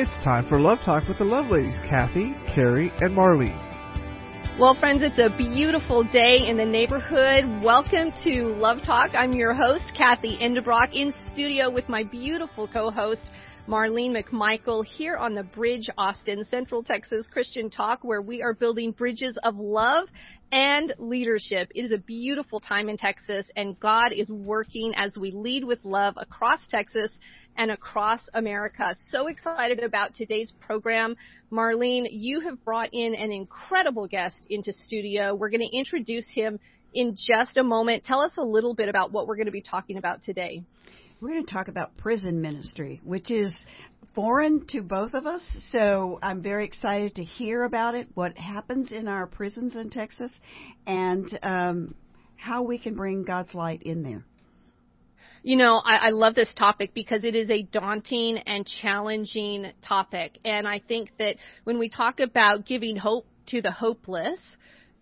It's time for Love Talk with the Love Ladies, Kathy, Carrie, and Marlene. Well, friends, it's a beautiful day in the neighborhood. Welcome to Love Talk. I'm your host, Kathy Endebrock, in studio with my beautiful co-host, Marlene McMichael, here on the Bridge Austin, Central Texas Christian Talk, where we are building bridges of love and leadership. It is a beautiful time in Texas, and God is working as we lead with love across Texas and across America. So excited about today's program. Marlene, you have brought in an incredible guest into studio. We're going to introduce him in just a moment. Tell us a little bit about what we're going to be talking about today. We're going to talk about prison ministry, which is foreign to both of us. So I'm very excited to hear about it, what happens in our prisons in Texas, and um, how we can bring God's light in there. You know, I, I love this topic because it is a daunting and challenging topic. And I think that when we talk about giving hope to the hopeless,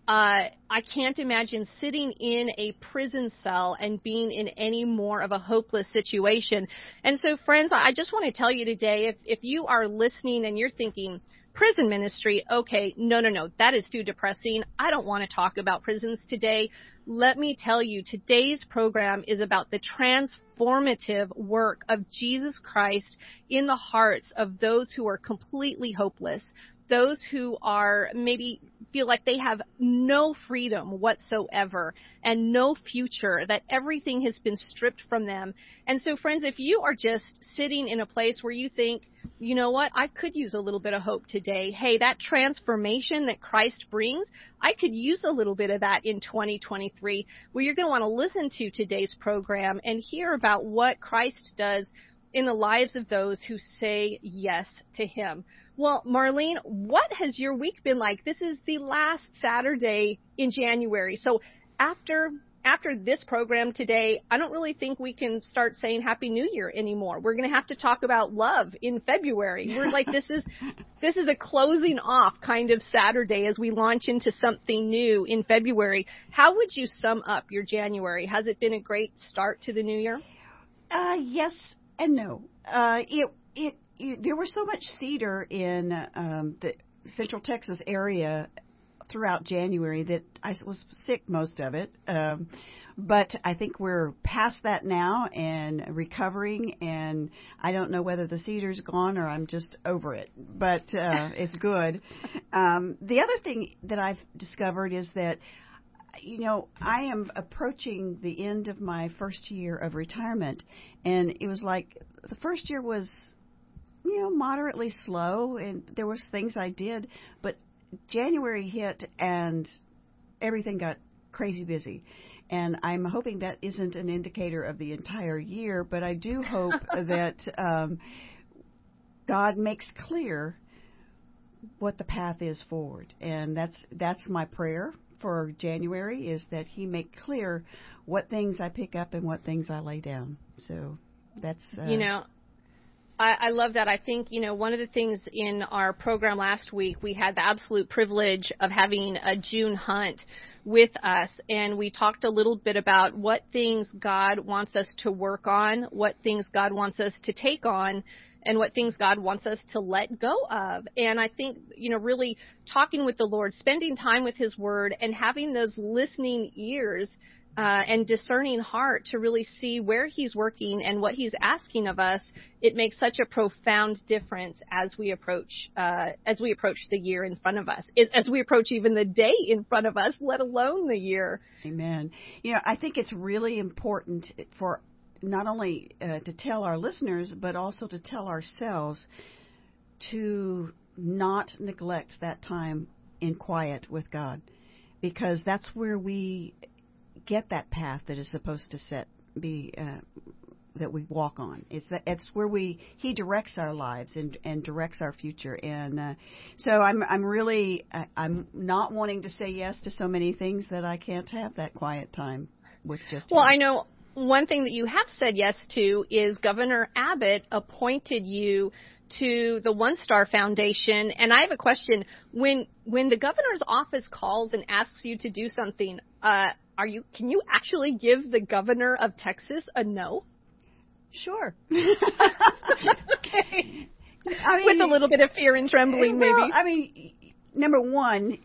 uh, I can't imagine sitting in a prison cell and being in any more of a hopeless situation. And so, friends, I just want to tell you today if, if you are listening and you're thinking, prison ministry, okay, no, no, no, that is too depressing. I don't want to talk about prisons today. Let me tell you, today's program is about the transformative work of Jesus Christ in the hearts of those who are completely hopeless, those who are maybe feel like they have no freedom whatsoever and no future, that everything has been stripped from them. And so, friends, if you are just sitting in a place where you think, you know what, I could use a little bit of hope today. Hey, that transformation that Christ brings, I could use a little bit of that in 2023. Well, you're going to want to listen to today's program and hear about what Christ does in the lives of those who say yes to Him. Well, Marlene, what has your week been like? This is the last Saturday in January. So after after this program today, I don't really think we can start saying Happy New Year anymore. We're going to have to talk about love in February. We're like this is this is a closing off kind of Saturday as we launch into something new in February. How would you sum up your January? Has it been a great start to the new year? Uh, yes and no. Uh, it it you, there was so much cedar in um, the Central Texas area throughout January that I was sick most of it. Um, but I think we're past that now and recovering. And I don't know whether the cedar's gone or I'm just over it, but uh, it's good. Um, the other thing that I've discovered is that you know, I am approaching the end of my first year of retirement, and it was like the first year was you know, moderately slow, and there was things I did, but January hit and everything got crazy busy. And I'm hoping that isn't an indicator of the entire year, but I do hope that um, God makes clear what the path is forward, and that's that's my prayer for January is that He make clear what things I pick up and what things I lay down. So that's uh, you know I, I love that. I think, you know, one of the things in our program last week, we had the absolute privilege of having a June Hunt with us, and we talked a little bit about what things God wants us to work on, what things God wants us to take on, and what things God wants us to let go of. And I think, you know, really talking with the Lord, spending time with His Word, and having those listening ears uh, and discerning heart to really see where he's working and what he's asking of us, it makes such a profound difference as we approach uh, as we approach the year in front of us, as we approach even the day in front of us, let alone the year. Amen. You know, I think it's really important for not only uh, to tell our listeners, but also to tell ourselves to not neglect that time in quiet with God, because that's where we get that path that is supposed to set be uh, that we walk on. It's that it's where we he directs our lives and and directs our future. And uh, so I'm I'm really I'm not wanting to say yes to so many things that I can't have that quiet time with just. Well, him. I know one thing that you have said yes to is Governor Abbott appointed you to the OneStar Foundation, and I have a question. When when the governor's office calls and asks you to do something, uh, are you? Can you actually give the governor of Texas a no? Sure. okay. I mean, with a little bit of fear and trembling, well, maybe. I mean, number one,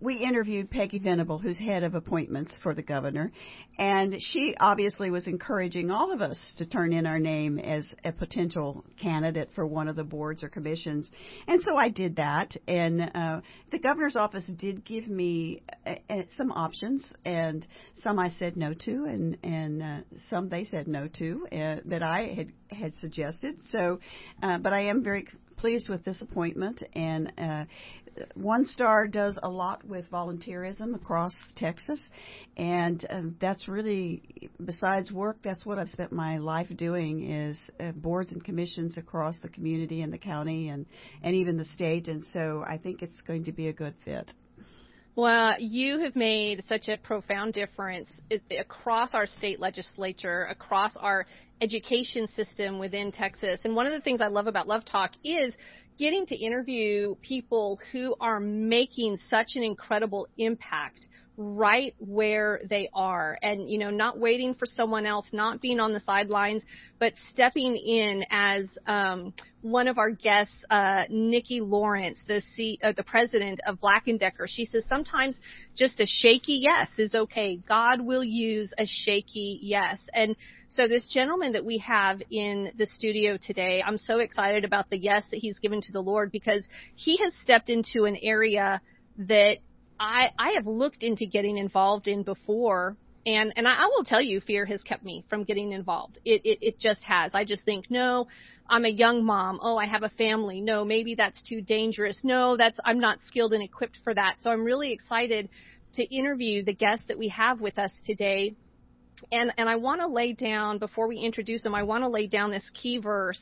we interviewed Peggy Venable, who's head of appointments for the governor, and she obviously was encouraging all of us to turn in our name as a potential candidate for one of the boards or commissions. And so I did that, and uh, the governor's office did give me uh, uh, some options, and some I said no to, and and uh, some they said no to uh, that I had had suggested. So, uh, but I am very pleased with this appointment, and uh, OneStar does a lot with volunteerism across Texas, and uh, that's really besides work. That's what I've spent my life doing is uh, boards and commissions across the community and the county and and even the state. And so I think it's going to be a good fit. Well, you have made such a profound difference across our state legislature, across our education system within Texas. And one of the things I love about Love Talk is getting to interview people who are making such an incredible impact right where they are. And you know not waiting for someone else not being on the sidelines but stepping in as um, one of our guests uh, Nikki Lawrence the C, uh, the president of Black and Decker. She says sometimes just a shaky yes is okay. God will use a shaky yes. And so this gentleman that we have in the studio today I'm so excited about the yes that he's given to the Lord because he has stepped into an area that I, I have looked into getting involved in before and and I, I will tell you fear has kept me from getting involved. It, it it just has. I just think no i'm a young mom. Oh i have a family. No maybe that's too dangerous. No that's i'm not skilled and equipped for that. So i'm really excited to interview the guest that we have with us today. And and i want to lay down before we introduce them i want to lay down this key verse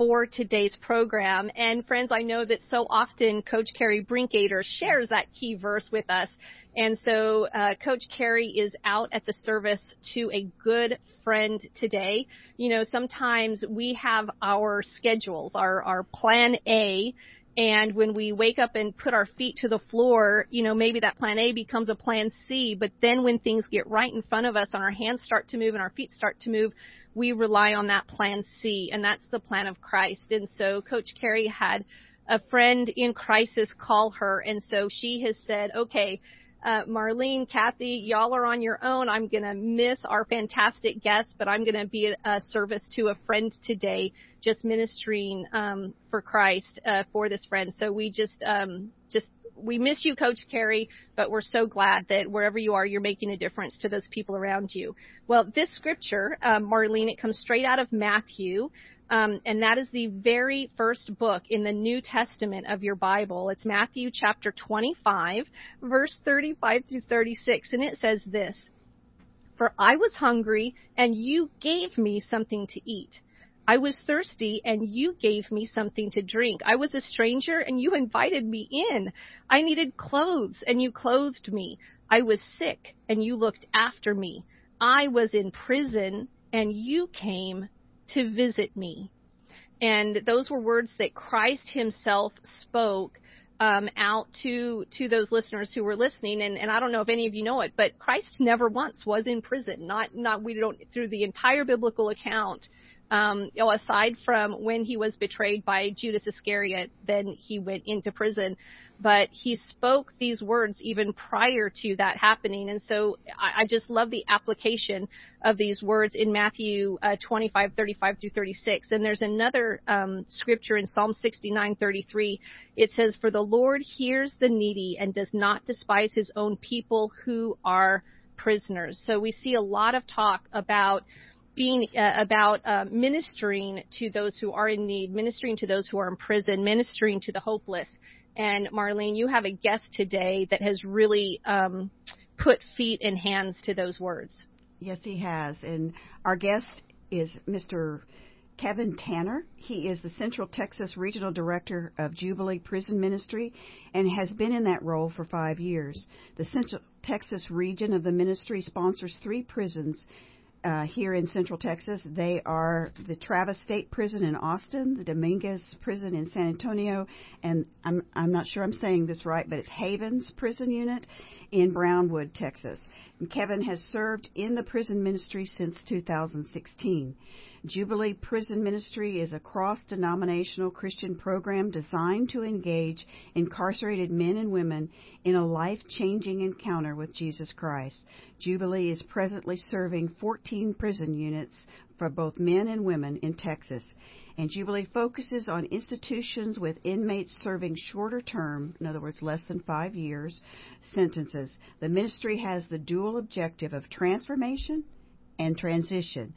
for today's program. And friends, I know that so often Coach Carrie Brinkater shares that key verse with us. And so uh, Coach Carrie is out at the service to a good friend today. You know, sometimes we have our schedules, our, our plan A, and when we wake up and put our feet to the floor, you know, maybe that plan A becomes a plan C, but then when things get right in front of us and our hands start to move and our feet start to move, we rely on that plan C, and that's the plan of Christ. And so Coach Carrie had a friend in crisis call her, and so she has said, okay, uh, Marlene, Kathy, y'all are on your own. I'm going to miss our fantastic guests, but I'm going to be a, service to a friend today, just ministering um, for Christ uh, for this friend. So we just um, just we miss you, Coach Carrie, but we're so glad that wherever you are, you're making a difference to those people around you. Well, this scripture, um, Marlene, it comes straight out of Matthew, um, and that is the very first book in the New Testament of your Bible. It's Matthew chapter 25, verse 35 through 36, and it says this. For I was hungry, and you gave me something to eat. I was thirsty and you gave me something to drink. I was a stranger and you invited me in. I needed clothes and you clothed me. I was sick and you looked after me. I was in prison and you came to visit me. And those were words that Christ himself spoke um, out to to those listeners who were listening. And, and I don't know if any of you know it, but Christ never once was in prison. Not not we don't through the entire biblical account um, you know, aside from when he was betrayed by Judas Iscariot, then he went into prison. But he spoke these words even prior to that happening. And so I, I just love the application of these words in Matthew uh, 25, 35 through 36. And there's another um, scripture in Psalm 69, 33. It says, For the Lord hears the needy and does not despise his own people who are prisoners. So we see a lot of talk about being uh, about uh, ministering to those who are in need, ministering to those who are in prison, ministering to the hopeless. And Marlene, you have a guest today that has really um, put feet and hands to those words. Yes, he has. And our guest is Mr. Kevin Tanner. He is the Central Texas Regional Director of Jubilee Prison Ministry and has been in that role for five years. The Central Texas region of the ministry sponsors three prisons uh, here in Central Texas. They are the Travis State Prison in Austin, the Dominguez Prison in San Antonio, and I'm I'm not sure I'm saying this right, but it's Havins Prison Unit in Brownwood, Texas. Kevin has served in the prison ministry since 2016. Jubilee Prison Ministry is a cross denominational Christian program designed to engage incarcerated men and women in a life changing encounter with Jesus Christ. Jubilee is presently serving 14 prison units for both men and women in Texas and Jubilee focuses on institutions with inmates serving shorter term, in other words, less than five years, sentences. The ministry has the dual objective of transformation and transition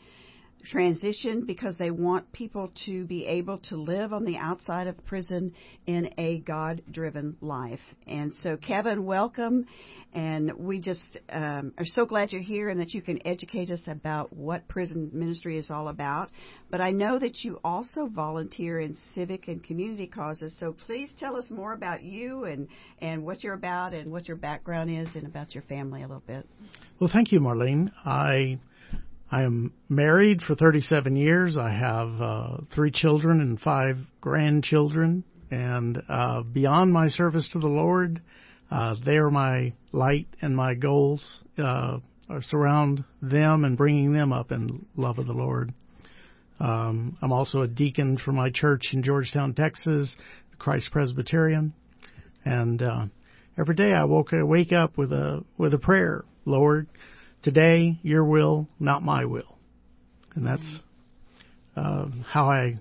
transition because they want people to be able to live on the outside of prison in a God driven life. And so, Kevin, welcome. And we just um, are so glad you're here and that you can educate us about what prison ministry is all about. But I know that you also volunteer in civic and community causes. So please tell us more about you and, and what you're about and what your background is and about your family a little bit. Well, thank you, Marlene. I I am married for 37 years. I have uh, three children and five grandchildren. And uh, beyond my service to the Lord, uh, they are my light and my goals uh, are surround them and bringing them up in love of the Lord. Um, I'm also a deacon for my church in Georgetown, Texas, Christ Presbyterian, and uh, every day I woke I wake up with a with a prayer. Lord, today, your will, not my will. And that's uh, how I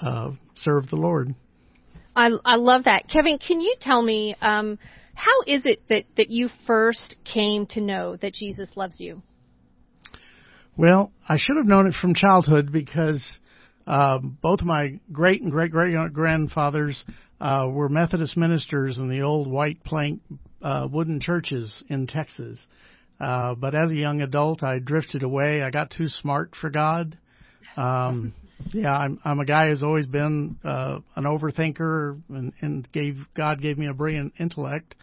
uh, serve the Lord. I, I love that. Kevin, can you tell me um, how is it that, that you first came to know that Jesus loves you? Well, I should have known it from childhood because uh, both my great and great great grandfathers uh, were Methodist ministers in the old white plank uh, wooden churches in Texas. Uh, but as a young adult, I drifted away. I got too smart for God. Um, yeah, I'm, I'm a guy who's always been uh, an overthinker, and, and gave God gave me a brilliant intellect.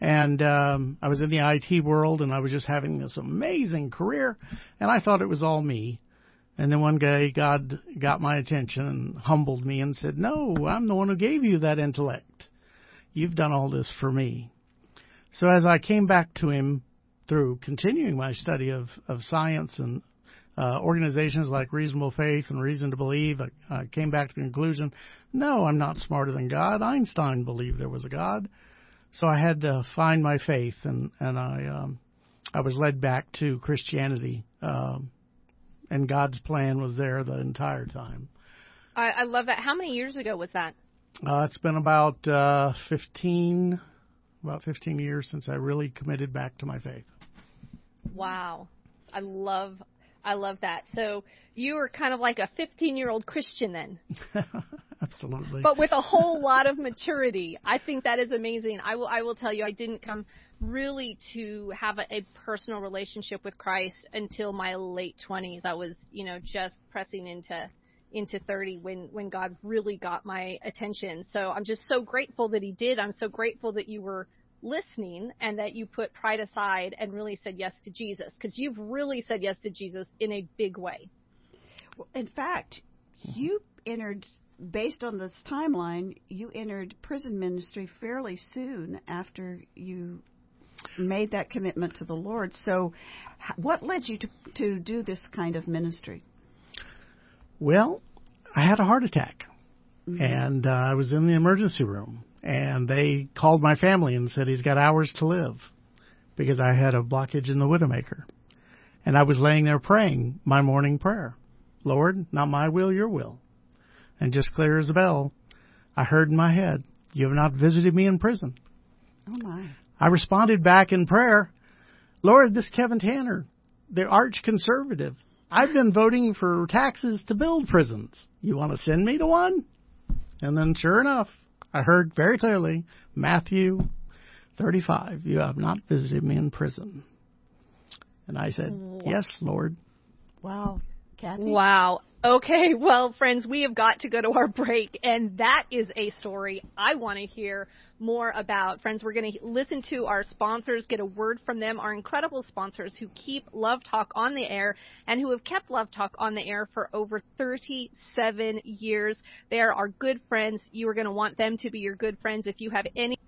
And um, I was in the IT world, and I was just having this amazing career, and I thought it was all me. And then one day, God got my attention and humbled me and said, "No, I'm the one who gave you that intellect. You've done all this for me." So as I came back to Him through continuing my study of, of science and uh, organizations like Reasonable Faith and Reason to Believe, I, I came back to the conclusion no, I'm not smarter than God. Einstein believed there was a God. So I had to find my faith, and, and I, um, I was led back to Christianity. Um, and God's plan was there the entire time. I, I love that. How many years ago was that? Uh, it's been about uh, 15, about 15 years since I really committed back to my faith. Wow. I love I love that. So you were kind of like a 15 year old Christian then. Absolutely. But with a whole lot of maturity. I think that is amazing. I will I will tell you I didn't come really to have a, a personal relationship with Christ until my late 20s. I was, you know, just pressing into into 30 when when God really got my attention. So I'm just so grateful that he did. I'm so grateful that you were listening and that you put pride aside and really said yes to Jesus because you've really said yes to Jesus in a big way. Well, in fact, you entered based on this timeline, you entered prison ministry fairly soon after you made that commitment to the Lord. So, what led you to to do this kind of ministry? Well, I had a heart attack, mm-hmm. and uh, I was in the emergency room, and they called my family and said he's got hours to live because I had a blockage in the widowmaker. And I was laying there praying my morning prayer. Lord, not my will, your will. And just clear as a bell, I heard in my head, you have not visited me in prison. Oh my. I responded back in prayer, Lord, this Kevin Tanner, the arch conservative. I've been voting for taxes to build prisons. You want to send me to one? And then sure enough, I heard very clearly Matthew 35, you have not visited me in prison. And I said, Yes, Lord. Wow. Kathy? Wow. Okay, well, friends, we have got to go to our break, and that is a story I want to hear more about. Friends, we're going to listen to our sponsors, get a word from them, our incredible sponsors who keep Love Talk on the air and who have kept Love Talk on the air for over 37 years. They are our good friends. You are going to want them to be your good friends if you have any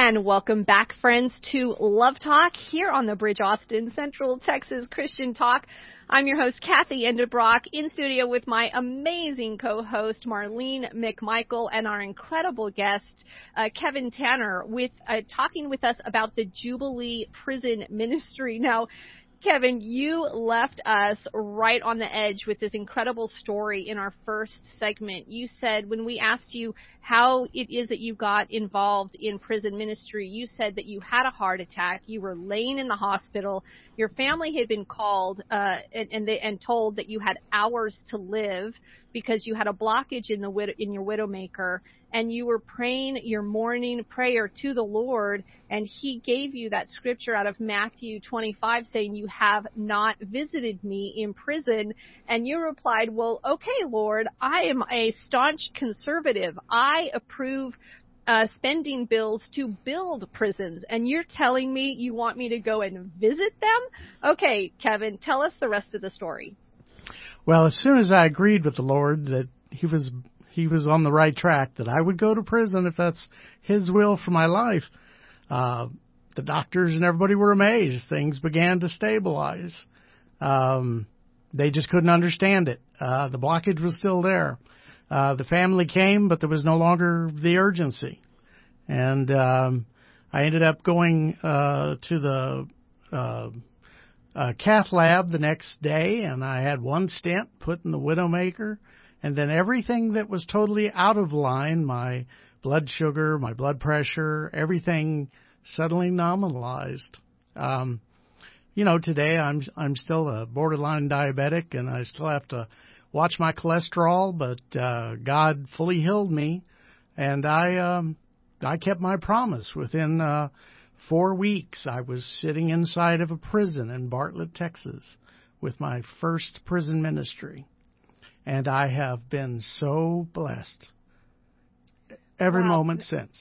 And welcome back, friends, to Love Talk here on the Bridge Austin Central Texas Christian Talk. I'm your host, Kathy Endebrock, in studio with my amazing co-host, Marlene McMichael, and our incredible guest, uh, Kevin Tanner, with uh, talking with us about the Jubilee Prison Ministry. Now, Kevin, you left us right on the edge with this incredible story in our first segment. You said when we asked you how it is that you got involved in prison ministry, you said that you had a heart attack, you were laying in the hospital, your family had been called uh, and and, they, and told that you had hours to live because you had a blockage in the in your widowmaker and you were praying your morning prayer to the Lord and he gave you that scripture out of Matthew 25 saying you have not visited me in prison and you replied, "Well, okay, Lord, I am a staunch conservative. I approve uh, spending bills to build prisons, and you're telling me you want me to go and visit them? Okay, Kevin, tell us the rest of the story. Well, as soon as I agreed with the Lord that He was He was on the right track, that I would go to prison if that's His will for my life, uh, the doctors and everybody were amazed. Things began to stabilize. Um, they just couldn't understand it. Uh, the blockage was still there. Uh, the family came, but there was no longer the urgency. And um, I ended up going uh, to the uh, uh, cath lab the next day, and I had one stent put in the widowmaker, and then everything that was totally out of line, my blood sugar, my blood pressure, everything suddenly nominalized. Um, you know, today I'm I'm still a borderline diabetic, and I still have to watch my cholesterol, but uh, God fully healed me, and I um, I kept my promise. Within uh, four weeks, I was sitting inside of a prison in Bartlett, Texas, with my first prison ministry, and I have been so blessed every wow. moment since.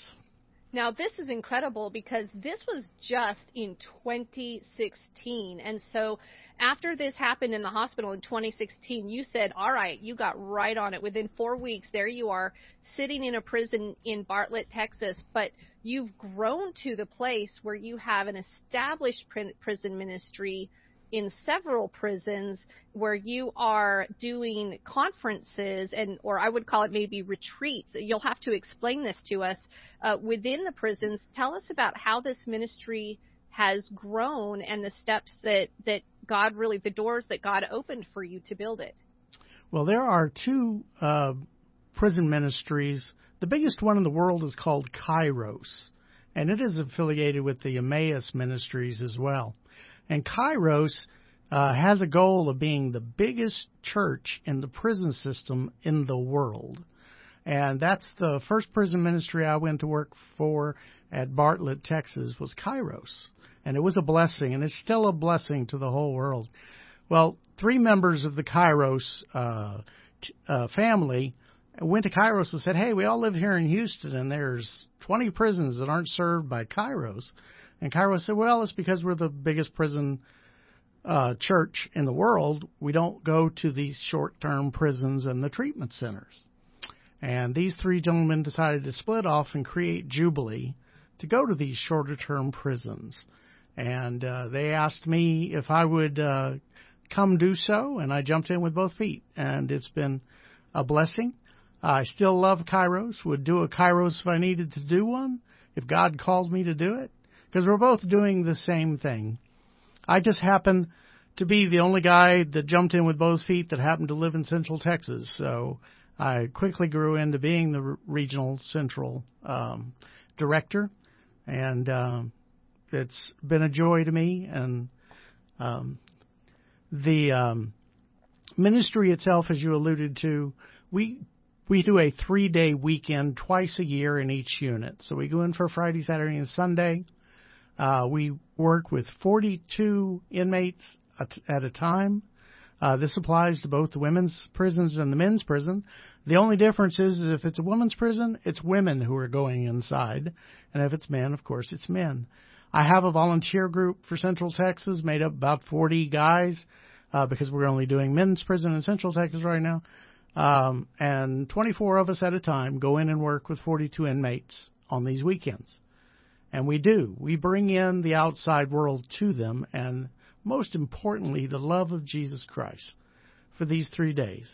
Now, this is incredible because this was just in 2016. And so, after this happened in the hospital in 2016, you said, All right, you got right on it. Within four weeks, there you are sitting in a prison in Bartlett, Texas. But you've grown to the place where you have an established prison ministry in several prisons where you are doing conferences and or I would call it maybe retreats. You'll have to explain this to us uh, within the prisons. Tell us about how this ministry has grown and the steps that that God really the doors that God opened for you to build it. Well, there are two uh, prison ministries. The biggest one in the world is called Kairos, and it is affiliated with the Emmaus Ministries as well. And Kairos uh, has a goal of being the biggest church in the prison system in the world. And that's the first prison ministry I went to work for at Bartlett, Texas, was Kairos. And it was a blessing, and it's still a blessing to the whole world. Well, three members of the Kairos uh, t- uh, family went to Kairos and said, Hey, we all live here in Houston, and there's 20 prisons that aren't served by Kairos. And Kairos said, well, it's because we're the biggest prison uh, church in the world. We don't go to these short term prisons and the treatment centers. And these three gentlemen decided to split off and create Jubilee to go to these shorter term prisons. And uh, they asked me if I would uh, come do so, and I jumped in with both feet. And it's been a blessing. I still love Kairos, would do a Kairos if I needed to do one, if God called me to do it because we're both doing the same thing. I just happen to be the only guy that jumped in with both feet that happened to live in Central Texas. So I quickly grew into being the regional central um, director, and um, it's been a joy to me. And um, the um, ministry itself, as you alluded to, we we do a three day weekend twice a year in each unit. So we go in for Friday, Saturday, and Sunday. Uh, we work with 42 inmates at a time. Uh, this applies to both the women's prisons and the men's prison. The only difference is, is if it's a women's prison, it's women who are going inside, and if it's men, of course, it's men. I have a volunteer group for Central Texas made up about 40 guys uh, because we're only doing men's prison in Central Texas right now. Um, and 24 of us at a time go in and work with 42 inmates on these weekends And we do. We bring in the outside world to them, and most importantly, the love of Jesus Christ for these three days.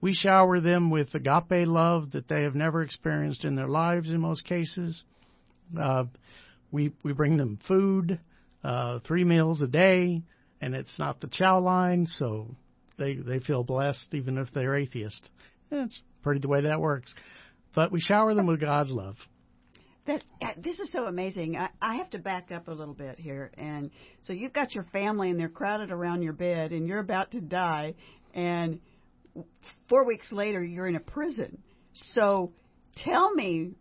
We shower them with agape love that they have never experienced in their lives in most cases. Uh, we we bring them food, uh, three meals a day, and it's not the chow line, so they they feel blessed even if they're atheist. That's pretty the way that works. But we shower them with God's love. That uh, this is so amazing. I, I have to back up a little bit here, and so you've got your family and they're crowded around your bed, and you're about to die, and four weeks later you're in a prison. So tell me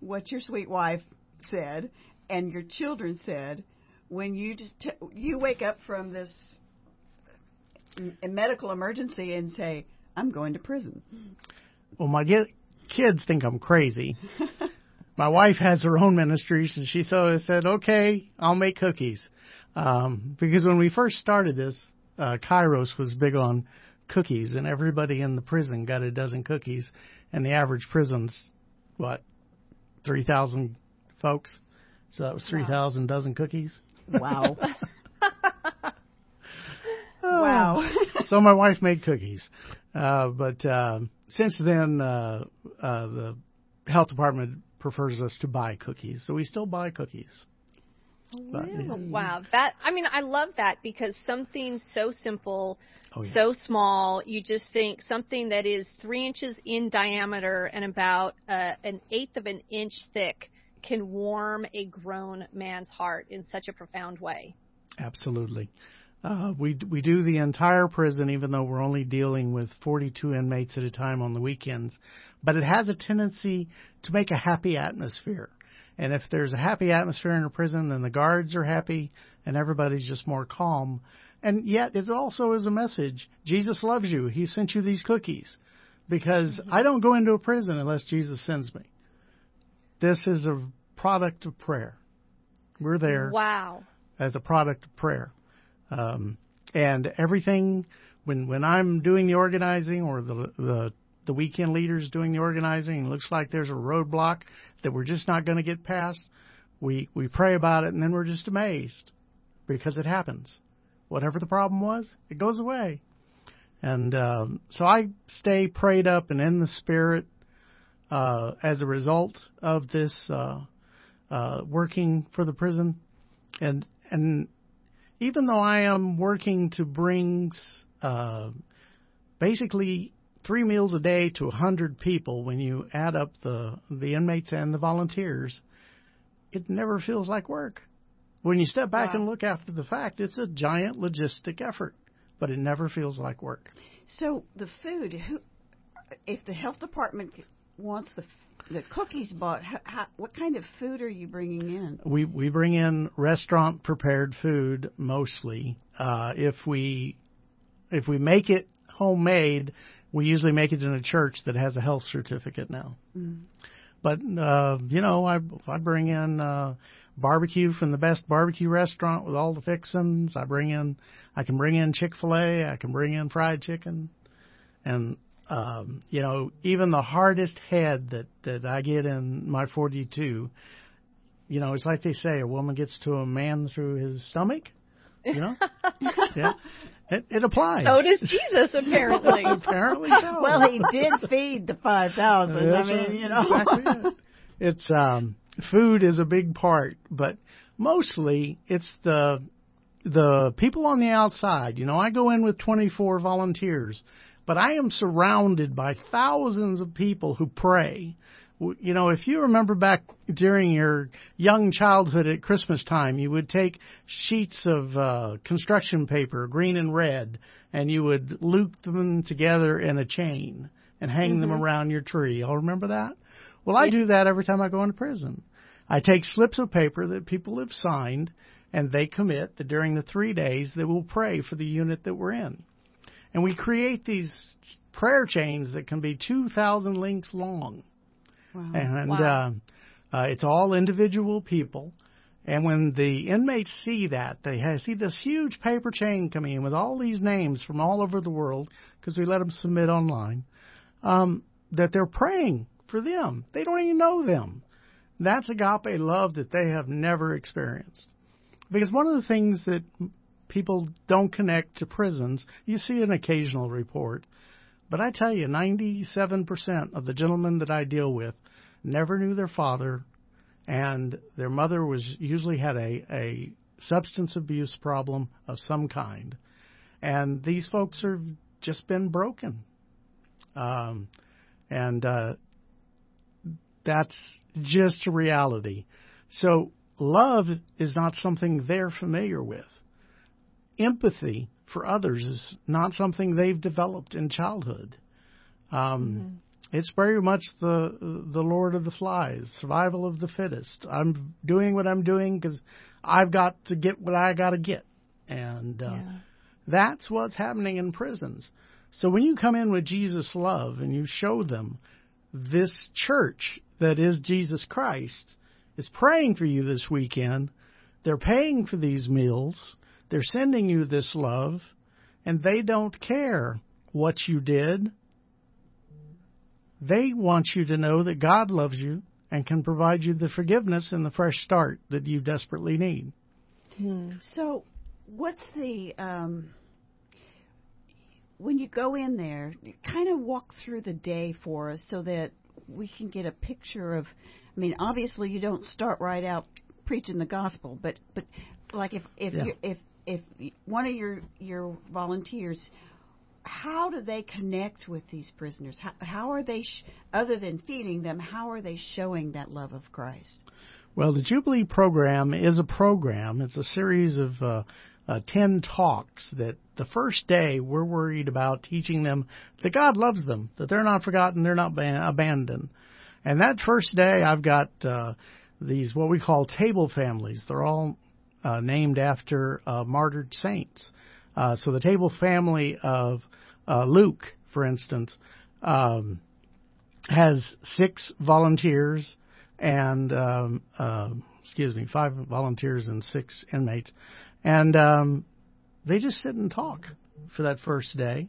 what your sweet wife said and your children said when you just t- you wake up from this medical emergency and say, "I'm going to prison." Well, my kids think I'm crazy. my wife has her own ministries, and she so said, "Okay, I'll make cookies." Um, because when we first started this, uh, Kairos was big on cookies, and everybody in the prison got a dozen cookies, and the average prison's what three thousand folks, so that was three thousand wow. dozen cookies. Wow. wow. so my wife made cookies, uh, but uh, since then uh, uh, the health department prefers us to buy cookies, so we still buy cookies. But. Wow, that I mean, I love that because something so simple, oh, yeah. so small, you just think something that is three inches in diameter and about uh, an eighth of an inch thick can warm a grown man's heart in such a profound way. Absolutely. Uh, we we do the entire prison, even though we're only dealing with 42 inmates at a time on the weekends. But it has a tendency to make a happy atmosphere. And if there's a happy atmosphere in a prison, then the guards are happy and everybody's just more calm. And yet, it also is a message Jesus loves you. He sent you these cookies. Because mm-hmm. I don't go into a prison unless Jesus sends me. This is a product of prayer. We're there. Wow. As a product of prayer. Um, and everything, when, when I'm doing the organizing or the, the the weekend leaders doing the organizing, it looks like there's a roadblock that we're just not going to get past. We we pray about it, and then we're just amazed because it happens. Whatever the problem was, it goes away. And um, so I stay prayed up and in the spirit uh, as a result of this uh, uh, working for the prison, and and even though I am working to bring uh, basically three meals a day to a hundred people when you add up the the inmates and the volunteers, it never feels like work. When you step back wow. and look after the fact, it's a giant logistic effort, but it never feels like work. So the food, who, if the health department wants the the cookies bought, how, how, what kind of food are you bringing in? We we bring in restaurant prepared food mostly. Uh, if we if we make it homemade, we usually make it in a church that has a health certificate now. Mm. But uh, you know, I I bring in uh, barbecue from the best barbecue restaurant with all the fixings. I bring in I can bring in Chick Fil A. I can bring in fried chicken, and um, you know, even the hardest head that that I get in my 42. You know, it's like they say, a woman gets to a man through his stomach. You know, yeah. It, it applies. So does Jesus, apparently. apparently so. Well, he did feed the five thousand. I mean, you know. Exactly it. It's um, food is a big part, but mostly it's the the people on the outside. You know, I go in with 24 volunteers, but I am surrounded by thousands of people who pray you know, if you remember back during your young childhood at Christmas time, you would take sheets of uh, construction paper, green and red, and you would loop them together in a chain and hang mm-hmm. them around your tree. Y'all remember that? Well, I do that every time I go into prison. I take slips of paper that people have signed, and they commit that during the three days they will pray for the unit that we're in. And we create these prayer chains that can be 2,000 links long Wow. And wow. Uh, uh, it's all individual people. And when the inmates see that, they see this huge paper chain coming in with all these names from all over the world, because we let them submit online, um, that they're praying for them. They don't even know them. That's agape love that they have never experienced. Because one of the things that people don't connect to prisons, you see an occasional report, but I tell you, 97% of the gentlemen that I deal with never knew their father, and their mother was usually had a, a substance abuse problem of some kind. And these folks have just been broken. Um, and uh, that's just a reality. So love is not something they're familiar with. Empathy for others is not something they've developed in childhood. Um, mm-hmm. It's very much the the Lord of the Flies, survival of the fittest. I'm doing what I'm doing because I've got to get what I got to get, and uh, yeah. that's what's happening in prisons. So when you come in with Jesus' love and you show them this church that is Jesus Christ is praying for you this weekend, they're paying for these meals, they're sending you this love, and they don't care what you did. They want you to know that God loves you and can provide you the forgiveness and the fresh start that you desperately need. Hmm. So, what's the um, when you go in there, kind of walk through the day for us so that we can get a picture of. I mean, obviously, you don't start right out preaching the gospel, but but like if if yeah. if if one of your your volunteers how do they connect with these prisoners how, how are they sh- other than feeding them how are they showing that love of christ well the jubilee program is a program it's a series of uh, uh, 10 talks that the first day we're worried about teaching them that God loves them, that they're not forgotten, they're not ban- abandoned. And that first day I've got uh, these what we call table families. They're all uh, named after uh, martyred saints. Uh, so the table family of uh, Luke, for instance, um, has six volunteers and um, uh, excuse me, five volunteers and six inmates, and um, they just sit and talk for that first day.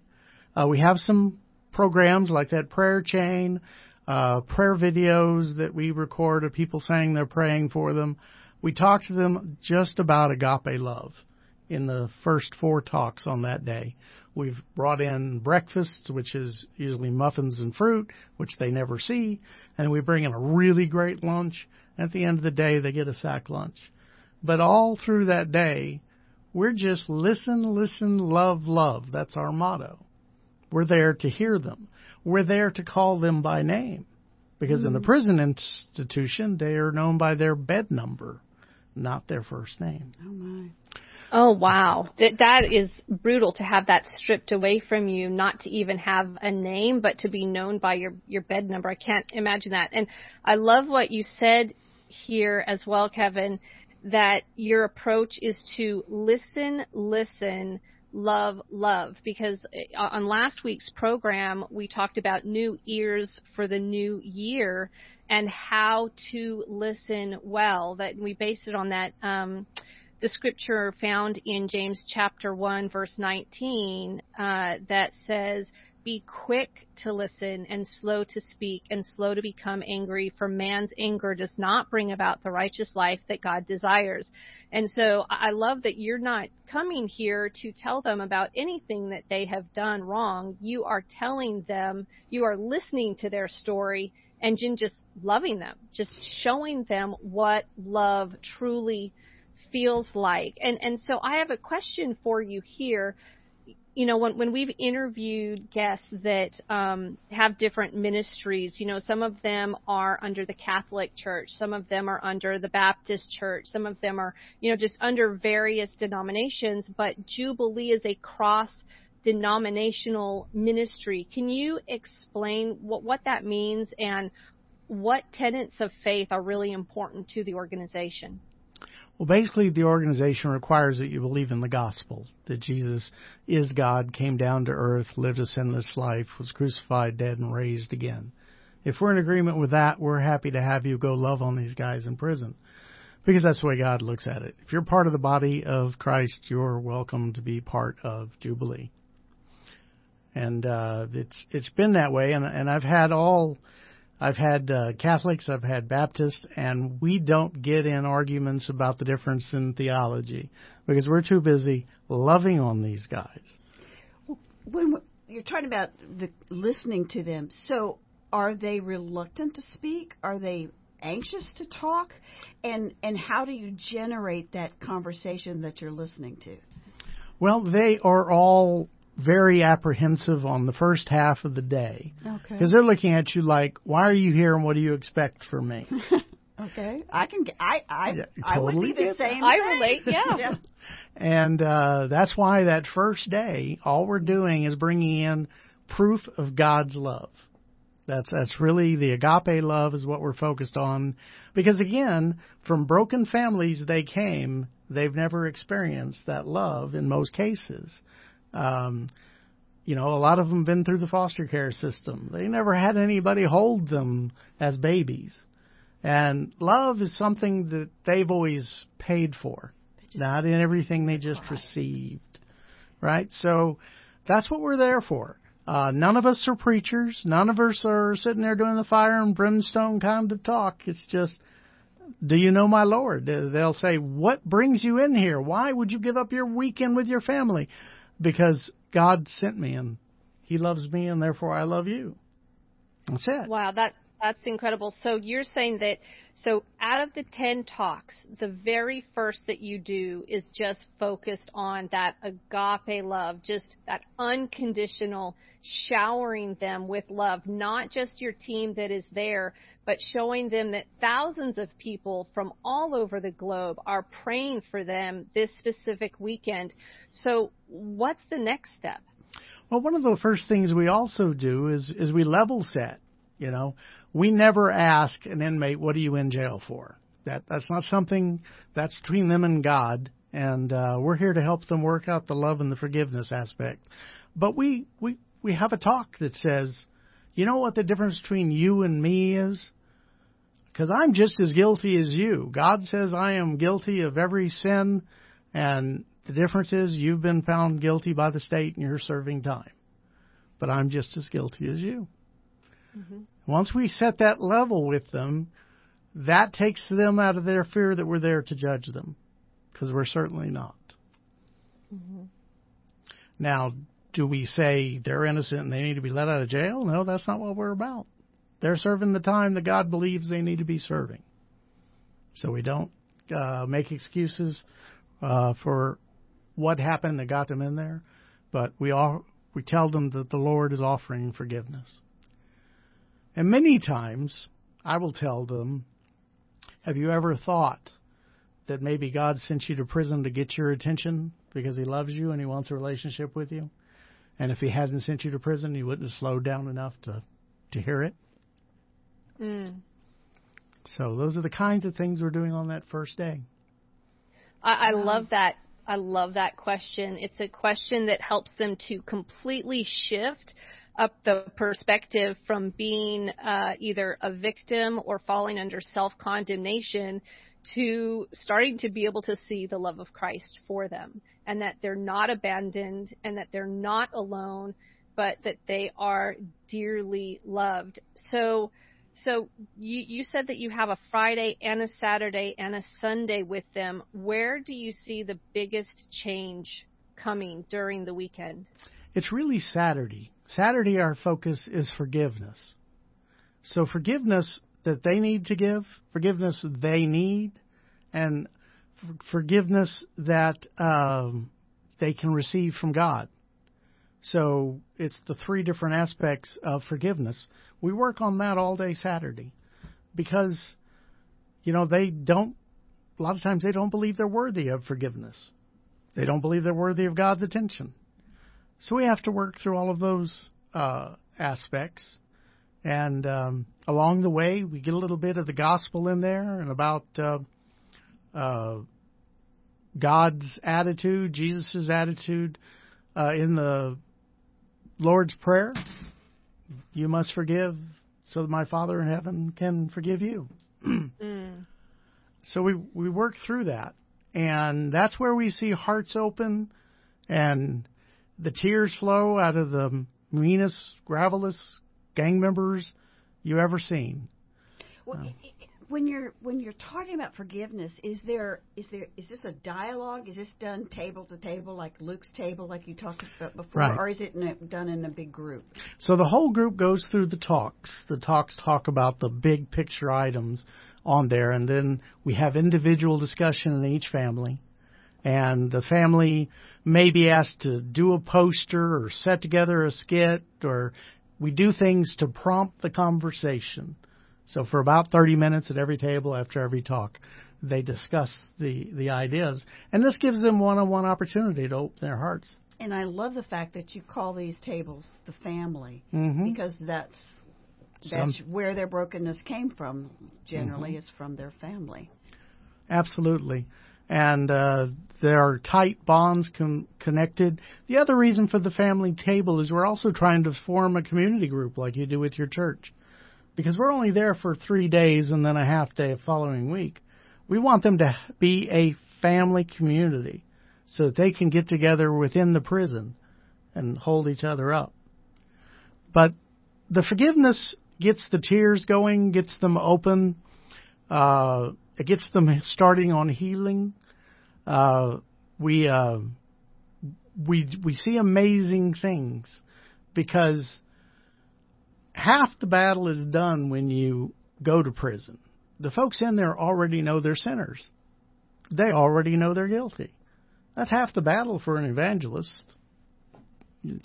Uh, we have some programs like that prayer chain, uh, prayer videos that we record of people saying they're praying for them. We talk to them just about agape love in the first four talks on that day. We've brought in breakfasts, which is usually muffins and fruit, which they never see, and we bring in a really great lunch. At the end of the day, they get a sack lunch. But all through that day, we're just listen, listen, love, love. That's our motto. We're there to hear them. We're there to call them by name. Because mm-hmm. in the mm. prison institution, they are known by their bed number, not their first name. Oh, my. Oh wow, that that is brutal to have that stripped away from you, not to even have a name, but to be known by your your bed number. I can't imagine that. And I love what you said here as well, Kevin that your approach is to listen, listen, love, love. Because uh, on last week's program, we talked about new ears for the new year and how to listen well. That we based it on that. Um, the scripture found in James chapter 1 verse 19 uh, that says, be quick to listen and slow to speak and slow to become angry, for man's anger does not bring about the righteous life that God desires. And so I love that you're not coming here to tell them about anything that they have done wrong. You are telling them, you are listening to their story and just loving them, just showing them what love truly feels like. And and so I have a question for you here you know, when, when we've interviewed guests that um, have different ministries, you know, some of them are under the Catholic Church, some of them are under the Baptist Church, some of them are, you know, just under various denominations, but Jubilee is a cross denominational ministry. Can you explain what, what that means and what tenets of faith are really important to the organization? Well, basically, the organization requires that you believe in the gospel that Jesus is God, came down to earth, lived a sinless life, was crucified, dead, and raised again. If we're in agreement with that, we're happy to have you go love on these guys in prison because that's the way God looks at it. If you're part of the body of Christ, you're welcome to be part of Jubilee. And uh, it's it's been that way, and and I've had all I've had uh, Catholics, I've had Baptists, and we don't get in arguments about the difference in theology because we're too busy loving on these guys. When you're talking about the listening to them, so are they reluctant to speak? Are they anxious to talk? And and how do you generate that conversation that you're listening to? Well, they are all very apprehensive on the first half of the day Okay. because they're looking at you like, "Why are you here, and what do you expect from me?" Okay. I can. g- I. I. Yeah, I would be the same. I thing. relate, yeah. And uh, that's why that first day, all we're doing is bringing in proof of God's love. That's that's really the agape love is what we're focused on, because again, from broken families they came, they've never experienced that love in most cases. Um, you know, a lot of them been through the foster care system. They never had anybody hold them as babies. And love is something that they've always paid for, not in everything they just received. Right? So that's what we're there for. Uh, none of us are preachers. None of us are sitting there doing the fire and brimstone kind of talk. It's just, do you know my Lord? They'll say, what brings you in here? Why would you give up your weekend with your family? Because God sent me and He loves me and therefore I love you. That's it. Wow, that that's incredible. So you're saying that so out of the 10 talks, the very first that you do is just focused on that agape love, just that unconditional showering them with love, not just your team that is there, but showing them that thousands of people from all over the globe are praying for them this specific weekend. So what's the next step? Well, one of the first things we also do is is we level set. You know, we never ask an inmate, "What are you in jail for?" That that's not something that's between them and God, and uh, we're here to help them work out the love and the forgiveness aspect. But we we we have a talk that says, "You know what the difference between you and me is?" Because I'm just as guilty as you. God says I am guilty of every sin, and the difference is you've been found guilty by the state and you're serving time. But I'm just as guilty as you. Once we set that level with them, that takes them out of their fear that we're there to judge them, because we're certainly not. Now, do we say they're innocent and they need to be let out of jail? No, that's not what we're about. They're serving the time that God believes they need to be serving. So we don't uh, make excuses uh, for what happened that got them in there, but we all we tell them that the Lord is offering forgiveness. And many times I will tell them, Have you ever thought that maybe God sent you to prison to get your attention because He loves you and He wants a relationship with you? And if He hadn't sent you to prison, you wouldn't have slowed down enough to, to hear it? Mm. So those are the kinds of things we're doing on that first day. I, I love that. I love that question. It's a question that helps them to completely shift up the perspective from being uh, either a victim or falling under self condemnation to starting to be able to see the love of Christ for them and that they're not abandoned and that they're not alone, but that they are dearly loved. So, so you, you said that you have a Friday and a Saturday and a Sunday with them. Where do you see the biggest change coming during the weekend? It's really Saturday. Saturday, our focus is forgiveness. So, forgiveness that they need to give, forgiveness they need, and forgiveness that um, they can receive from God. So, it's the three different aspects of forgiveness. We work on that all day Saturday because, you know, they don't, a lot of times they don't believe they're worthy of forgiveness. They don't believe they're worthy of God's attention. So we have to work through all of those uh, aspects. And um, along the way, we get a little bit of the gospel in there and about uh, uh, God's attitude, Jesus' attitude uh, in the Lord's Prayer. You must forgive so that my Father in heaven can forgive you. Mm. So we we work through that, and that's where we see hearts open, and the tears flow out of the meanest, gravelest gang members you ever seen. Well, uh. i- when you're when you're talking about forgiveness, is there is there is this a dialogue? Is this done table to table, like Luke's table, like you talked about before, Right. or is it in a, done in a big group? So the whole group goes through the talks. The talks talk about the big picture items on there, and then we have individual discussion in each family. And the family may be asked to do a poster or set together a skit, or we do things to prompt the conversation. So for about 30 minutes at every table after every talk, they discuss the, the ideas. And this gives them one-on-one opportunity to open their hearts. And I love the fact that you call these tables the family Mhm. because that's that's where their brokenness came from. Generally, is from their family. Absolutely. And uh, there are tight bonds con- connected. The other reason for the family table is we're also trying to form a community group like you do with your church. Because we're only there for three days and then a half day following week. We want them to be a family community so that they can get together within the prison and hold each other up. But the forgiveness gets the tears going, gets them open, uh, it gets them starting on healing. Uh, we uh, we we see amazing things because half the battle is done when you go to prison. The folks in there already know they're sinners. They already know they're guilty. That's half the battle for an evangelist.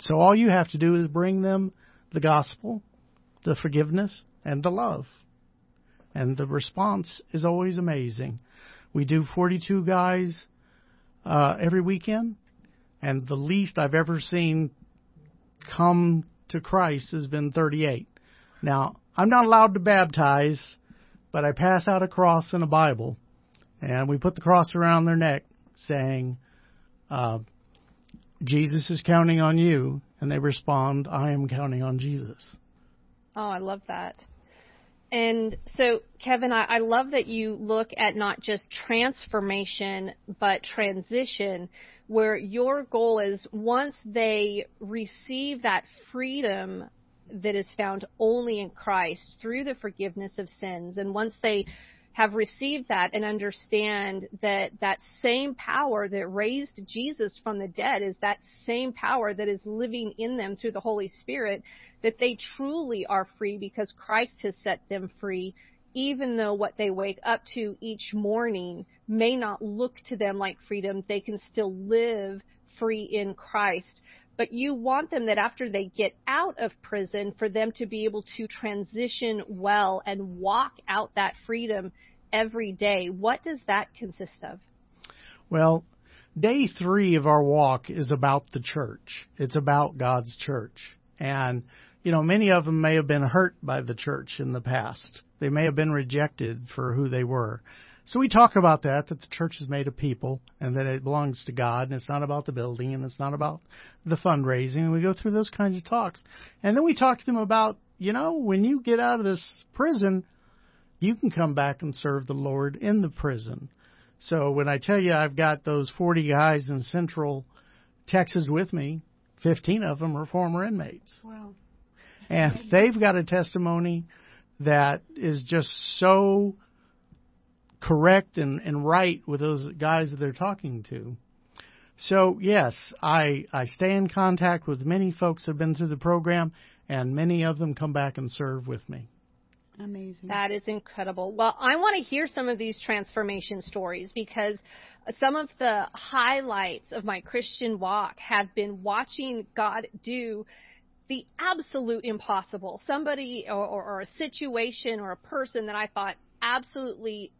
So all you have to do is bring them the gospel, the forgiveness, and the love. And the response is always amazing. We do 42 guys uh, every weekend, and the least I've ever seen come to Christ has been 38. Now, I'm not allowed to baptize, but I pass out a cross and a Bible, and we put the cross around their neck saying, uh, Jesus is counting on you, and they respond, I am counting on Jesus. Oh, I love that. And so, Kevin, I, I love that you look at not just transformation, but transition, where your goal is once they receive that freedom that is found only in Christ through the forgiveness of sins, and once they have received that and understand that that same power that raised Jesus from the dead is that same power that is living in them through the Holy Spirit, that they truly are free because Christ has set them free, even though what they wake up to each morning may not look to them like freedom, they can still live free in Christ. But you want them that after they get out of prison, for them to be able to transition well and walk out that freedom every day. What does that consist of? Well, day three of our walk is about the church. It's about God's church. And, you know, many of them may have been hurt by the church in the past. They may have been rejected for who they were. So we talk about that, that the church is made of people and that it belongs to God and it's not about the building and it's not about the fundraising. And we go through those kinds of talks. And then we talk to them about, you know, when you get out of this prison, you can come back and serve the Lord in the prison. So when I tell you I've got those 40 guys in Central Texas with me, 15 of them are former inmates. Wow. And they've got a testimony that is just so correct and, and right with those guys that they're talking to. So yes, I I stay in contact with many folks that have been through the program and many of them come back and serve with me. Amazing. That is incredible. Well, I want to hear some of these transformation stories because some of the highlights of my Christian walk have been watching God do the absolute impossible. Somebody or, or, or a situation or a person that I thought absolutely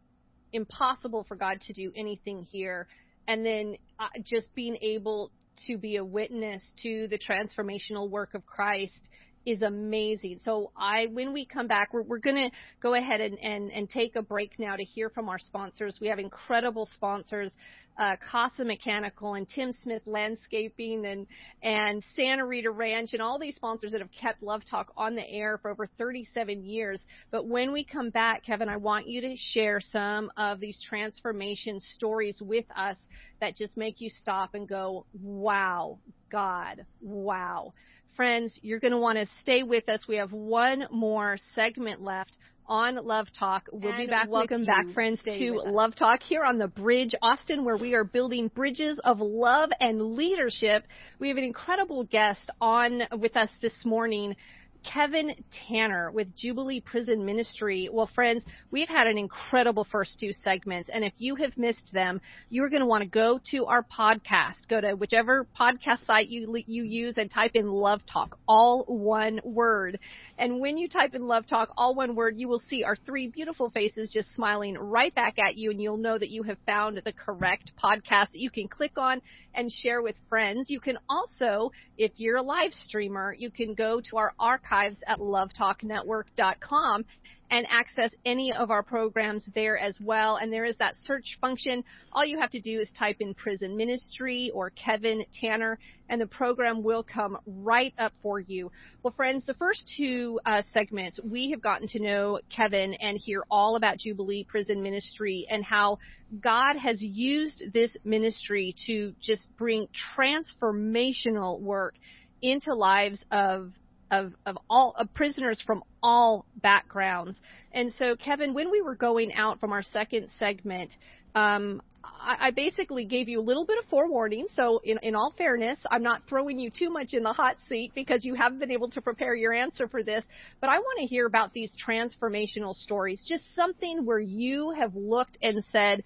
impossible for God to do anything here. And then uh, just being able to be a witness to the transformational work of Christ is amazing. So I, when we come back, we're, we're going to go ahead and, and, and take a break now to hear from our sponsors. We have incredible sponsors uh, Casa Mechanical and Tim Smith Landscaping and and Santa Rita Ranch and all these sponsors that have kept Love Talk on the air for over 37 years. But when we come back, Kevin, I want you to share some of these transformation stories with us that just make you stop and go, "Wow, God, wow." Friends, you're going to want to stay with us. We have one more segment left on Love Talk. We'll And be back. Welcome back, friends, Stay to. Love Talk here on the Bridge Austin, where we are building bridges of love and leadership. We have an incredible guest on with us this morning. Kevin Tanner with Jubilee Prison Ministry. Well, friends, we've had an incredible first two segments, and if you have missed them, you're going to want to go to our podcast. Go to whichever podcast site you you use and type in Love Talk, all one word. And when you type in Love Talk, all one word, you will see our three beautiful faces just smiling right back at you, and you'll know that you have found the correct podcast that you can click on and share with friends. You can also, if you're a live streamer, you can go to our archives at lovetalknetwork.com and access any of our programs there as well. And there is that search function. All you have to do is type in prison ministry or Kevin Tanner, and the program will come right up for you. Well, friends, the first two uh, segments, we have gotten to know Kevin and hear all about Jubilee Prison Ministry and how God has used this ministry to just bring transformational work into lives of of of all of prisoners from all backgrounds. And so, Kevin, when we were going out from our second segment, um, I, I basically gave you a little bit of forewarning. So, in in all fairness, I'm not throwing you too much in the hot seat because you haven't been able to prepare your answer for this. But I want to hear about these transformational stories. Just something where you have looked and said.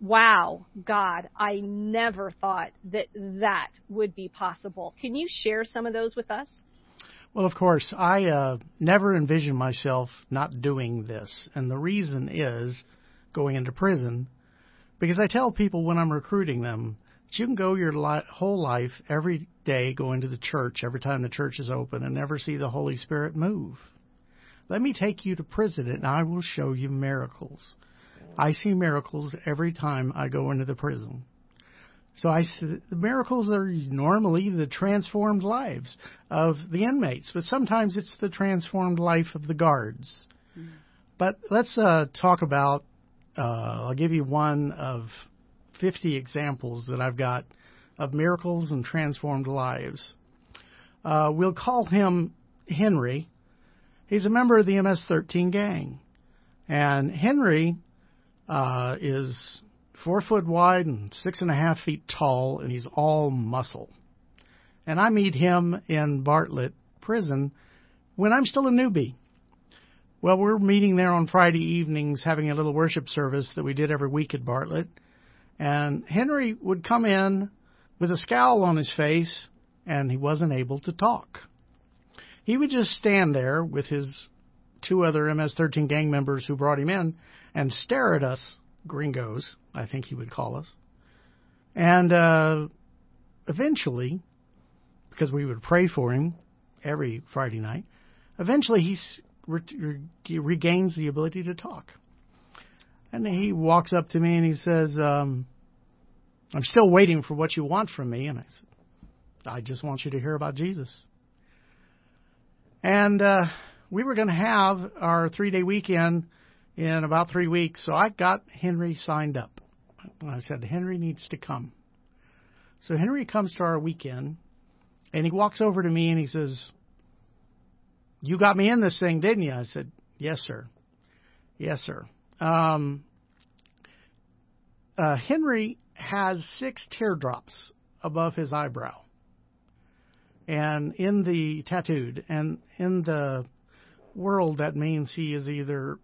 Wow, God, I never thought that that would be possible. Can you share some of those with us? Well, of course, I uh, never envisioned myself not doing this. And the reason is going into prison because I tell people when I'm recruiting them, that you can go your li- whole life every day going to the church every time the church is open and never see the Holy Spirit move. Let me take you to prison and I will show you miracles. I see miracles every time I go into the prison. So I the miracles are normally the transformed lives of the inmates, but sometimes it's the transformed life of the guards. But let's uh, talk about. Uh, I'll give you one of 50 examples that I've got of miracles and transformed lives. Uh, we'll call him Henry. He's a member of the MS-13 gang, and Henry uh, is four foot wide and six and a half feet tall, and he's all muscle. And I meet him in Bartlett prison when I'm still a newbie. Well, we're meeting there on Friday evenings, having a little worship service that we did every week at Bartlett. And Henry would come in with a scowl on his face, and he wasn't able to talk. He would just stand there with his two other MS 13 gang members who brought him in and stare at us, gringos, I think he would call us. And uh, eventually, because we would pray for him every Friday night, eventually he re- re- regains the ability to talk. And he walks up to me and he says, um, I'm still waiting for what you want from me. And I said, I just want you to hear about Jesus. And uh, we were going to have our three day weekend in about three weeks, so I got Henry signed up. I said, Henry needs to come. So Henry comes to our weekend, and he walks over to me and he says, You got me in this thing, didn't you? I said, Yes, sir. Yes, sir. Um, uh, Henry has six teardrops above his eyebrow and in the tattooed and in the world that means he is either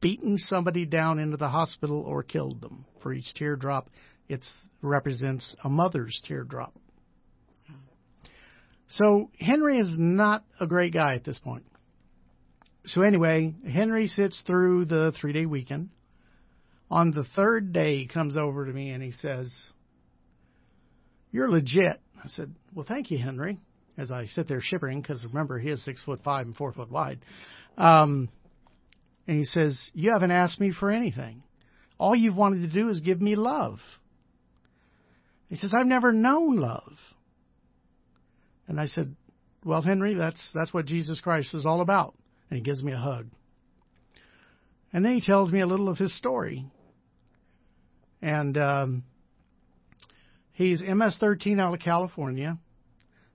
beaten somebody down into the hospital or killed them for each teardrop it represents a mother's teardrop. So henry is not a great guy at this point. So anyway henry sits through the three day weekend. On the third day he comes over to me and he says you're legit. I said, "Well, thank you, Henry." As I sit there shivering, because remember he is six foot five and four foot wide, um, and he says, "You haven't asked me for anything. All you've wanted to do is give me love." He says, I've never known love. And I said, Well, Henry, that's that's what Jesus Christ is all about. And he gives me a hug. And then he tells me a little of his story. And um, he's MS 13 out of California.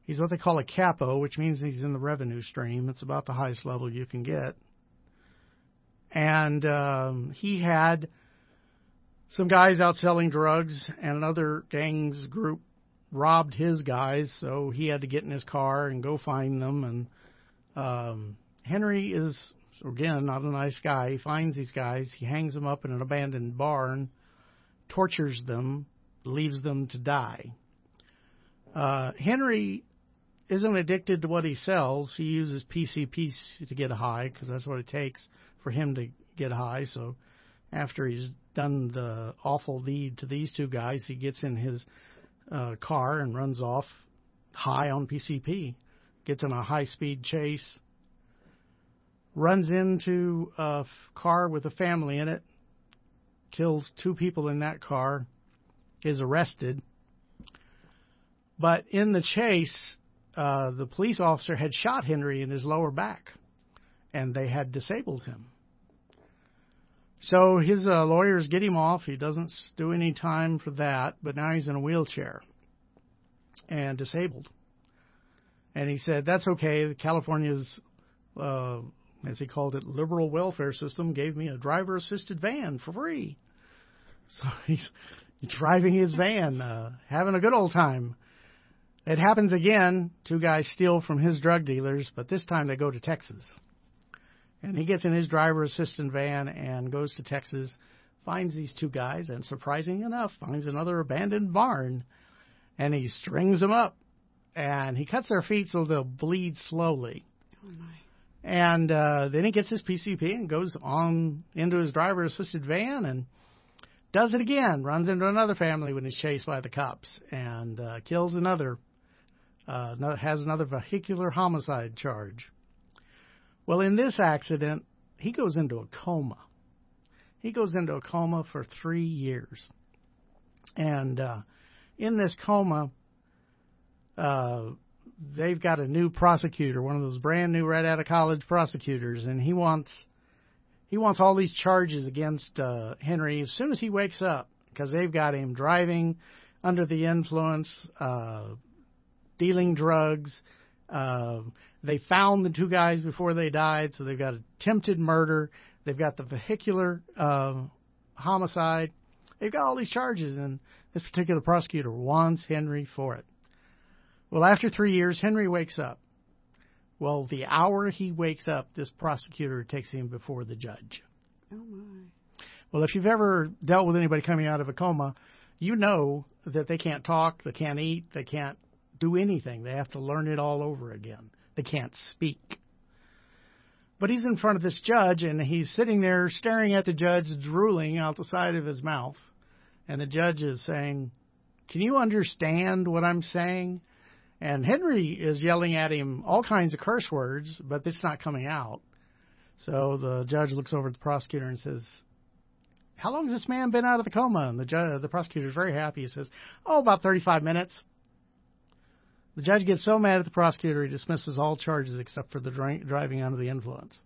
He's what they call a capo, which means he's in the revenue stream. It's about the highest level you can get. And um, he had some guys out selling drugs, and another gangs group robbed his guys, so he had to get in his car and go find them. And um, Henry is again not a nice guy. He finds these guys, he hangs them up in an abandoned barn, tortures them, leaves them to die. Uh, Henry isn't addicted to what he sells. He uses PCP to get high because that's what it takes for him to get high. So after he's done the awful deed to these two guys, he gets in his uh, car and runs off high on PCP, gets in a high speed chase, runs into a f- car with a family in it, kills two people in that car, is arrested. But in the chase, uh, the police officer had shot Henry in his lower back, and they had disabled him. So his uh, lawyers get him off. He doesn't do any time for that, but now he's in a wheelchair and disabled. And he said, That's okay. California's, uh, as he called it, liberal welfare system gave me a driver assisted van for free. So he's driving his van, uh, having a good old time. It happens again. Two guys steal from his drug dealers, but this time they go to Texas. And he gets in his driver assistant van and goes to Texas, finds these two guys, and surprising enough, finds another abandoned barn, and he strings them up, and he cuts their feet so they'll bleed slowly. Oh my. And uh, then he gets his PCP and goes on into his driver assisted van and does it again. Runs into another family when he's chased by the cops and uh, kills another. Uh, has another vehicular homicide charge. Well, in this accident, he goes into a coma. He goes into a coma for three years. And uh, in this coma, uh, they've got a new prosecutor, one of those brand new right out of college prosecutors, and he wants he wants all these charges against uh, Henry as soon as he wakes up because they've got him driving under the influence, uh, dealing drugs. Uh, they found the two guys before they died, so they've got attempted murder. They've got the vehicular uh, homicide. They've got all these charges, and this particular prosecutor wants Henry for it. Well, after three years, Henry wakes up. Well, the hour he wakes up, this prosecutor takes him before the judge. Oh my. Well, if you've ever dealt with anybody coming out of a coma, you know that they can't talk, they can't eat, they can't do anything. They have to learn it all over again. They can't speak. But he's in front of this judge and he's sitting there staring at the judge, drooling out the side of his mouth. And the judge is saying, Can you understand what I'm saying? And Henry is yelling at him all kinds of curse words, but it's not coming out. So the judge looks over at the prosecutor and says, How long has this man been out of the coma? And the judge, the prosecutor is very happy. He says, Oh, about 35 minutes. The judge gets so mad at the prosecutor, he dismisses all charges except for the drink, driving under the influence.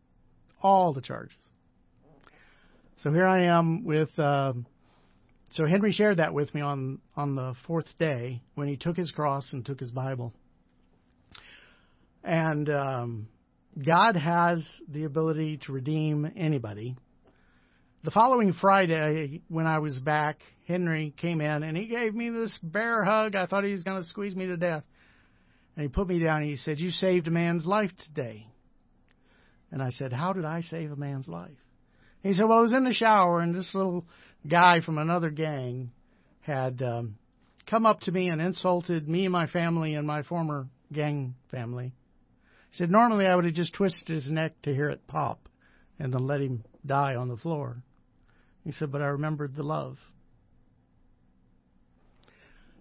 All the charges. So here I am with. Um, so Henry shared that with me on on the fourth day when he took his cross and took his Bible. And um, God has the ability to redeem anybody. The following Friday, when I was back, Henry came in and he gave me this bear hug. I thought he was going to squeeze me to death. And he put me down and he said, You saved a man's life today. And I said, How did I save a man's life? He said, Well, I was in the shower and this little guy from another gang had um, come up to me and insulted me and my family and my former gang family. He said, Normally I would have just twisted his neck to hear it pop and then let him die on the floor. He said, But I remembered the love.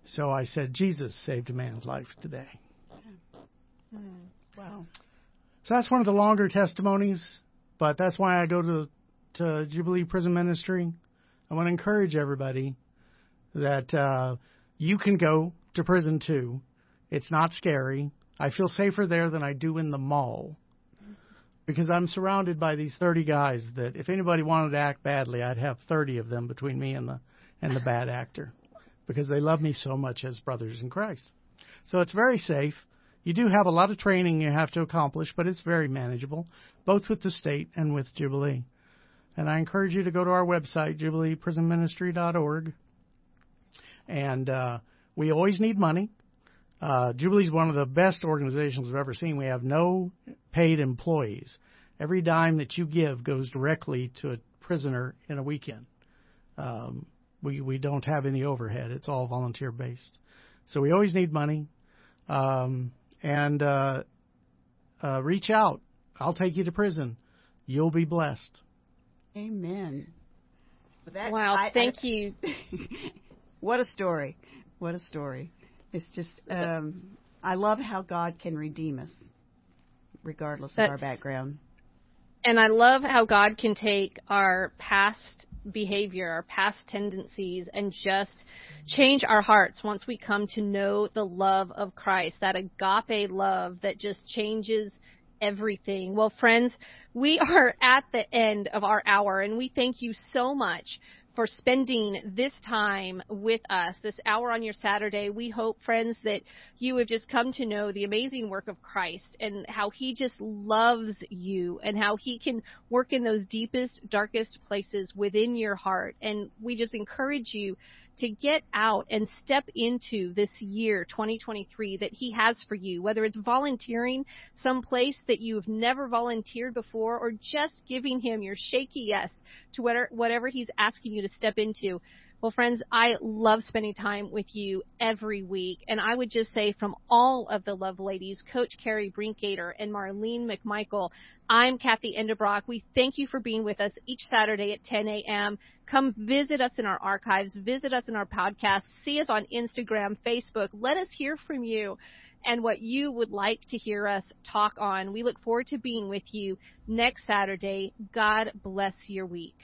So I said, Jesus saved a man's life today. Wow. So that's one of the longer testimonies, but that's why I go to to Jubilee Prison Ministry. I want to encourage everybody that uh, you can go to prison too. It's not scary. I feel safer there than I do in the mall because I'm surrounded by these 30 guys that if anybody wanted to act badly, I'd have 30 of them between me and the and the bad actor because they love me so much as brothers in Christ. So it's very safe. You do have a lot of training you have to accomplish, but it's very manageable, both with the state and with Jubilee. And I encourage you to go to our website, jubileeprisonministry.org. And uh, we always need money. Uh, Jubilee is one of the best organizations I've ever seen. We have no paid employees. Every dime that you give goes directly to a prisoner in a weekend. Um, we we don't have any overhead. It's all volunteer based. So we always need money. Um, and uh, uh, reach out. I'll take you to prison. You'll be blessed. Amen. That, wow, I, thank I, you. what a story. What a story. It's just, um, I love how God can redeem us, regardless That's, of our background. And I love how God can take our past behavior, our past tendencies, and just change our hearts once we come to know the love of Christ, that agape love that just changes everything. Well, friends, we are at the end of our hour, and we thank you so much for spending this time with us, this hour on your Saturday. We hope, friends, that you have just come to know the amazing work of Christ and how He just loves you and how He can work in those deepest, darkest places within your heart. And we just encourage you to get out and step into this year 2023 that he has for you whether it's volunteering someplace that you've never volunteered before or just giving him your shaky yes to whatever, whatever he's asking you to step into well, friends, I love spending time with you every week. And I would just say from all of the love ladies, Coach Carrie Brinkgater and Marlene McMichael, I'm Kathy Endebrock. We thank you for being with us each Saturday at 10 a.m. Come visit us in our archives, visit us in our podcast, see us on Instagram, Facebook. Let us hear from you and what you would like to hear us talk on. We look forward to being with you next Saturday. God bless your week.